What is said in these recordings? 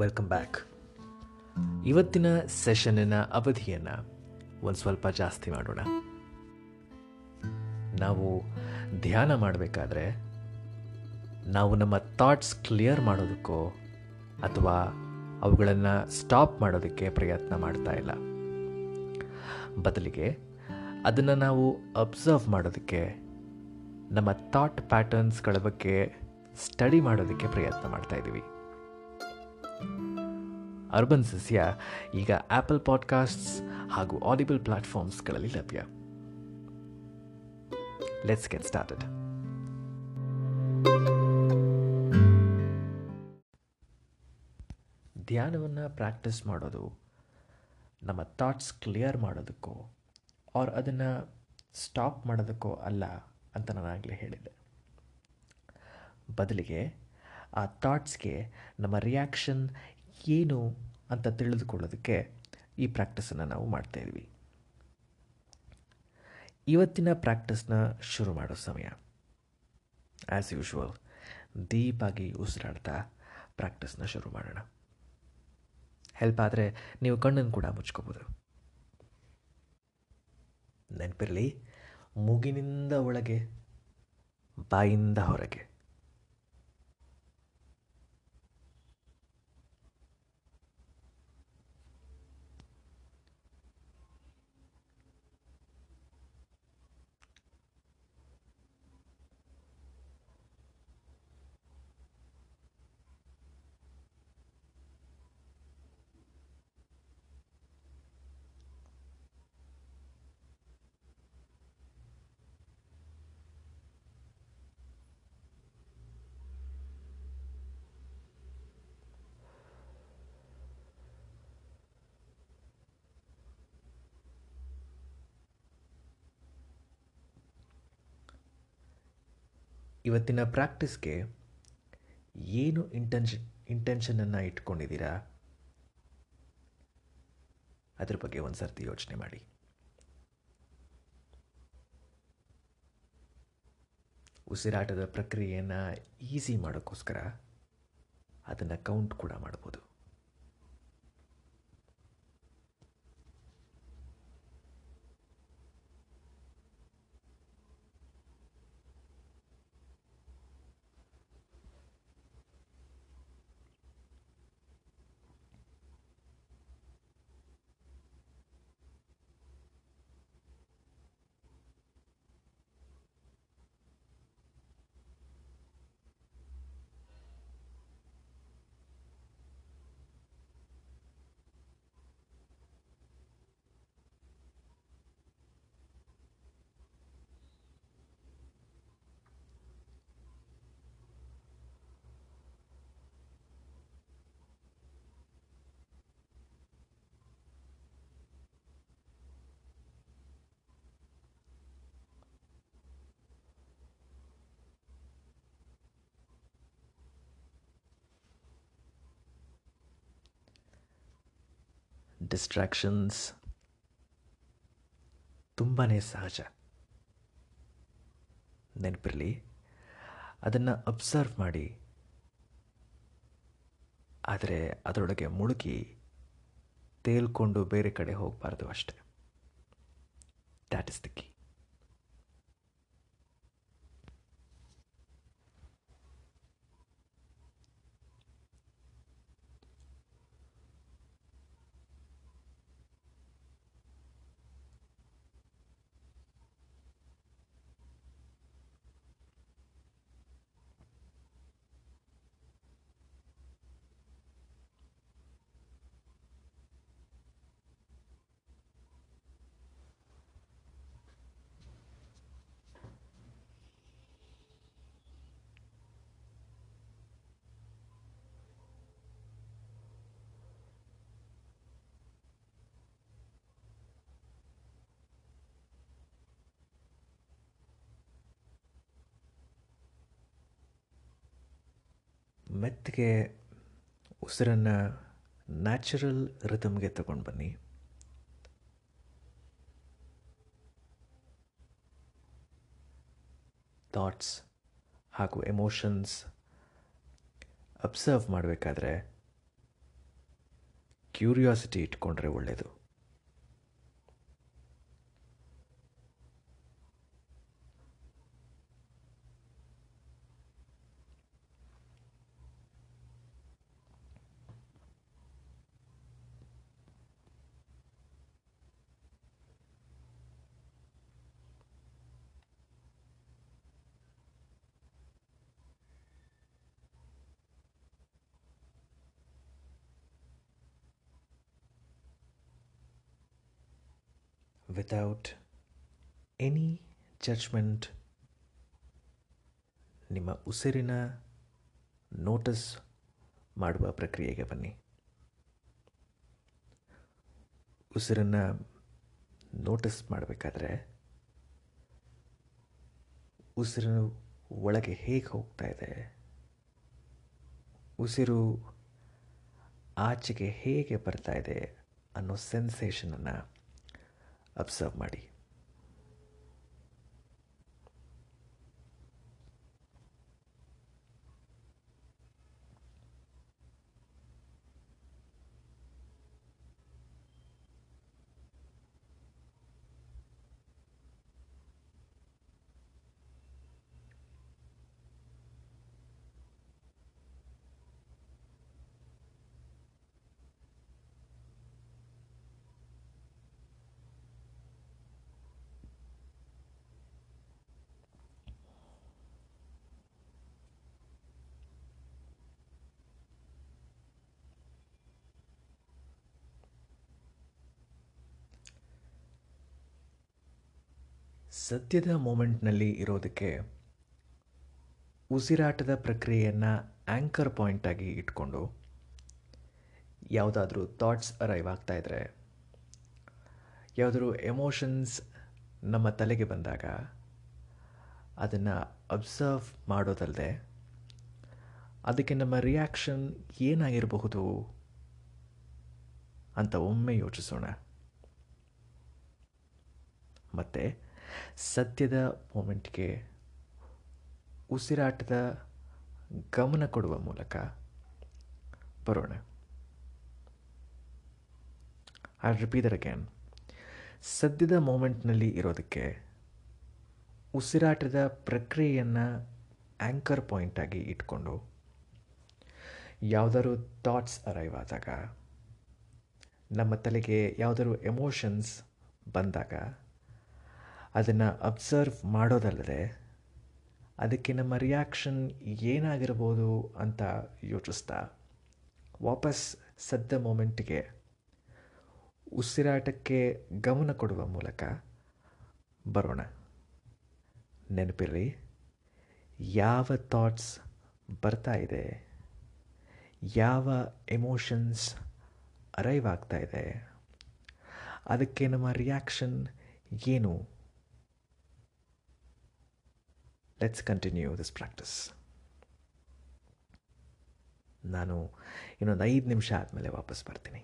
Welcome back ಇವತ್ತಿನ ಸೆಷನ್ನಿನ ಅವಧಿಯನ್ನು ಒಂದು ಸ್ವಲ್ಪ ಜಾಸ್ತಿ ಮಾಡೋಣ. ನಾವು ಧ್ಯಾನ ಮಾಡಬೇಕಾದ್ರೆ ನಾವು ನಮ್ಮ ಥಾಟ್ಸ್ ಕ್ಲಿಯರ್ ಮಾಡೋದಕ್ಕೋ ಅಥವಾ ಅವುಗಳನ್ನು ಸ್ಟಾಪ್ ಮಾಡೋದಕ್ಕೆ ಪ್ರಯತ್ನ ಮಾಡ್ತಾ ಇಲ್ಲ. ಬದಲಿಗೆ ಅದನ್ನು ನಾವು ಅಬ್ಸರ್ವ್ ಮಾಡೋದಕ್ಕೆ ನಮ್ಮ ಥಾಟ್ ಪ್ಯಾಟರ್ನ್ಸ್ಗಳ ಬಗ್ಗೆ ಸ್ಟಡಿ ಮಾಡೋದಕ್ಕೆ ಪ್ರಯತ್ನ ಮಾಡ್ತಾ ಇದ್ದೀವಿ ಅರ್ಬನ್ ಸಸ್ಯ ಈಗ ಆಪಲ್ ಪಾಡ್ಕಾಸ್ಟ್ಸ್ ಹಾಗೂ ಆಡಿಬಲ್ ಪ್ಲಾಟ್ಫಾರ್ಮ್ಸ್ಗಳಲ್ಲಿ ಲಭ್ಯ. ಲೆಟ್ಸ್ ಗೆಟ್ ಸ್ಟಾರ್ಟೆಡ್ ಧ್ಯಾನವನ್ನು ಪ್ರಾಕ್ಟೀಸ್ ಮಾಡೋದು, ನಮ್ಮ ಥಾಟ್ಸ್ ಕ್ಲಿಯರ್ ಮಾಡೋದಕ್ಕೋ ಆರ್ ಅದನ್ನು ಸ್ಟಾಪ್ ಮಾಡೋದಕ್ಕೋ ಅಲ್ಲ ಅಂತ ನಾನಾಗಲೇ ಹೇಳಿದ್ದೆ. ಬದಲಿಗೆ ಆ ಥಾಟ್ಸ್ಗೆ ನಮ್ಮ ರಿಯಾಕ್ಷನ್ ಏನು ಅಂತ ತಿಳಿದುಕೊಳ್ಳೋದಕ್ಕೆ ಈ ಪ್ರಾಕ್ಟೀಸನ್ನು ನಾವು ಮಾಡ್ತಾಯಿದ್ವಿ ಇವತ್ತಿನ ಪ್ರಾಕ್ಟೀಸ್ನ ಶುರು ಮಾಡೋ ಸಮಯ. ಆ್ಯಸ್ ಯೂಶ್ವಲ್ ದೀಪಾಗಿ ಉಸಿರಾಡ್ತಾ ಪ್ರಾಕ್ಟೀಸ್ನ ಶುರು ಮಾಡೋಣ. ಹೆಲ್ಪ್ ಆದರೆ ನೀವು ಕಣ್ಣನ್ನು ಕೂಡ ಮುಚ್ಕೋಬೋದು. ನೆನಪಿರಲಿ, ಮೂಗಿನಿಂದ ಒಳಗೆ, ಬಾಯಿಂದ ಹೊರಗೆ. ಇವತ್ತಿನ ಪ್ರಾಕ್ಟೀಸ್ಗೆ ಏನು ಇಂಟೆನ್ಷನ್, ಇಂಟೆನ್ಷನನ್ನು ಇಟ್ಕೊಂಡಿದ್ದೀರಾ? ಅದ್ರ ಬಗ್ಗೆ ಒಂದು ಸರ್ತಿ ಯೋಚನೆ ಮಾಡಿ. ಉಸಿರಾಟದ ಪ್ರಕ್ರಿಯೆಯನ್ನು ಈಸಿ ಮಾಡೋಕ್ಕೋಸ್ಕರ ಅದನ್ನು ಕೌಂಟ್ ಕೂಡ ಮಾಡ್ಬೋದು. ಡಿಸ್ಟ್ರಾಕ್ಷನ್ಸ್ ತುಂಬಾ ಸಹಜ. ನೆನಪಿರಲಿ? ಅದನ್ನು ಅಬ್ಸರ್ವ್ ಮಾಡಿ. ಆದರೆ ಅದರೊಳಗೆ ಮುಳುಗಿ ತೇಲ್ಕೊಂಡು ಬೇರೆ ಕಡೆ ಹೋಗಬಾರ್ದು ಅಷ್ಟೆ. ದ್ಯಾಟ್ ಇಸ್ ದ ಕೀ ಮೆತ್ತಗೆ ಉಸಿರನ್ನು ನ್ಯಾಚುರಲ್ ರಿದಮ್ಗೆ ತಗೊಂಡು ಬನ್ನಿ. ಥಾಟ್ಸ್ ಹಾಗೂ ಎಮೋಷನ್ಸ್ ಅಬ್ಸರ್ವ್ ಮಾಡಬೇಕಾದ್ರೆ ಕ್ಯೂರಿಯಾಸಿಟಿ ಇಟ್ಕೊಂಡ್ರೆ ಒಳ್ಳೆಯದು ವಿತೌಟ್ ಎನಿ ಜಡ್ಜ್ಮೆಂಟ್ ನಿಮ್ಮ ಉಸಿರಿನ ನೋಟಿಸ್ ಮಾಡುವ ಪ್ರಕ್ರಿಯೆಗೆ ಬನ್ನಿ. ಉಸಿರನ್ನು ನೋಟಿಸ್ ಮಾಡಬೇಕಾದ್ರೆ ಉಸಿರು ಒಳಗೆ ಹೇಗೆ ಹೋಗ್ತಾ ಇದೆ? ಉಸಿರು ಆಚೆಗೆ ಹೇಗೆ ಬರ್ತಾ ಇದೆ ಅನ್ನೋ ಸೆನ್ಸೇಷನನ್ನು ಅಬ್ಸರ್ವ್ ಮಾಡಿ. ಸದ್ಯದ ಮೂಮೆಂಟ್ನಲ್ಲಿ ಇರೋದಕ್ಕೆ ಉಸಿರಾಟದ ಪ್ರಕ್ರಿಯೆಯನ್ನು ಆ್ಯಂಕರ್ ಪಾಯಿಂಟಾಗಿ ಇಟ್ಕೊಂಡು ಯಾವುದಾದ್ರೂ ಥಾಟ್ಸ್ ಅರೈವ್ ಆಗ್ತಾ ಇದ್ದರೆ ಯಾವುದಾದ್ರೂ ಎಮೋಷನ್ಸ್ ನಮ್ಮ ತಲೆಗೆ ಬಂದಾಗ ಅದನ್ನು ಅಬ್ಸರ್ವ್ ಮಾಡೋದಲ್ಲದೆ ಅದಕ್ಕೆ ನಮ್ಮ ರಿಯಾಕ್ಷನ್ ಏನಾಗಿರಬಹುದು ಅಂತ ಒಮ್ಮೆ ಯೋಚಿಸೋಣ. ಮತ್ತು ಸದ್ಯದ ಮೂಮೆಂಟ್ಗೆ ಉಸಿರಾಟದ ಗಮನ ಕೊಡುವ ಮೂಲಕ ಬರೋಣ. ಐ ರಿಪೀಟ್ ಅಗೇನ್ ಸದ್ಯದ ಮೂಮೆಂಟ್ನಲ್ಲಿ ಇರೋದಕ್ಕೆ ಉಸಿರಾಟದ ಪ್ರಕ್ರಿಯೆಯನ್ನು ಆ್ಯಂಕರ್ ಪಾಯಿಂಟಾಗಿ ಇಟ್ಕೊಂಡು ಯಾವುದಾದ್ರು ಥಾಟ್ಸ್ ಅರೈವ್ ಆದಾಗ, ನಮ್ಮ ತಲೆಗೆ ಯಾವುದಾದ್ರು ಎಮೋಷನ್ಸ್ ಬಂದಾಗ ಅದನ್ನು ಅಬ್ಸರ್ವ್ ಮಾಡೋದಲ್ಲದೆ ಅದಕ್ಕೆ ನಮ್ಮ ರಿಯಾಕ್ಷನ್ ಏನಾಗಿರ್ಬೋದು ಅಂತ ಯೋಚಿಸ್ತಾ ವಾಪಸ್ ಸದ್ದ ಮೂಮೆಂಟ್ಗೆ ಉಸಿರಾಟಕ್ಕೆ ಗಮನ ಕೊಡುವ ಮೂಲಕ ಬರೋಣ. ನೆನಪಿರಲಿ, ಯಾವ ಥಾಟ್ಸ್ ಬರ್ತಾ ಇದೆ? ಯಾವ ಎಮೋಷನ್ಸ್ ಅರೈವ್ ಆಗ್ತಾ ಇದೆ? ಅದಕ್ಕೆ ನಮ್ಮ ರಿಯಾಕ್ಷನ್ ಏನು? ಲೆಟ್ಸ್ ಕಂಟಿನ್ಯೂ ದಿಸ್ ಪ್ರಾಕ್ಟಿಸ್ ನಾನು ಇನ್ನೊಂದು ಐದು ನಿಮಿಷ ಆದಮೇಲೆ ವಾಪಸ್ ಬರ್ತೀನಿ.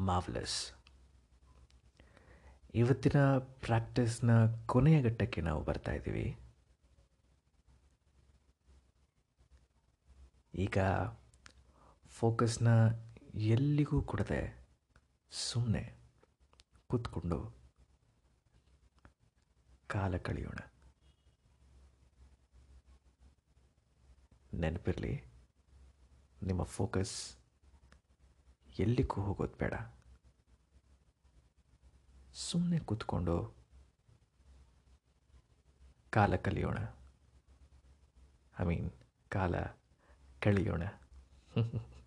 ಮಾವ್ಲೆಸ್ ಇವತ್ತಿನ ಪ್ರಾಕ್ಟೀಸ್ನ ಕೊನೆಯ ಘಟ್ಟಕ್ಕೆ ನಾವು ಬರ್ತಾ ಇದ್ದೀವಿ. ಈಗ ಫೋಕಸ್ನ ಎಲ್ಲಿಗೂ ಕೊಡದೆ ಸುಮ್ಮನೆ ಕೂತ್ಕೊಂಡು ಕಾಲ ಕಳೆಯೋಣ. ನೆನಪಿರಲಿ, ನಿಮ್ಮ ಫೋಕಸ್ ಎಲ್ಲಿಗೂ ಹೋಗೋದು ಬೇಡ. ಸುಮ್ಮನೆ ಕೂತ್ಕೊಂಡು ಕಾಲ ಕಲಿಯೋಣ. ಐ ಮೀನ್ ಕಾಲ ಕಳೆಯೋಣ.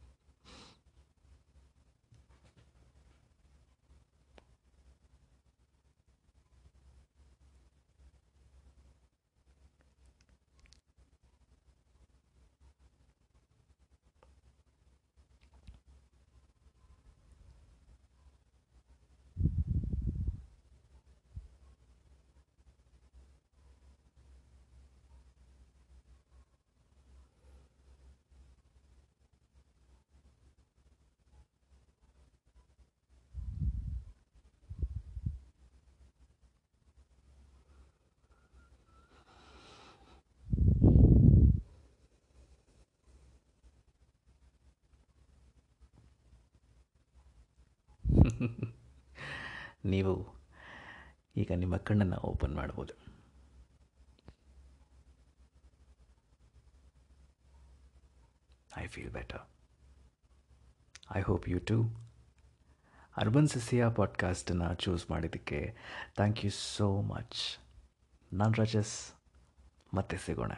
ನೀವು ಈಗ ನಿಮ್ಮ ಕಣ್ಣನ್ನು ಓಪನ್ ಮಾಡ್ಬೋದು I feel better I hope you to urban ಸಸಿಯಾ ಪಾಡ್ಕಾಸ್ಟನ್ನು ಚೂಸ್ ಮಾಡಿದ್ದಕ್ಕೆ ಥ್ಯಾಂಕ್ ಯು ಸೋ ಮಚ್ ನಾನು ರಜಸ್, ಮತ್ತೆ ಸಿಗೋಣ.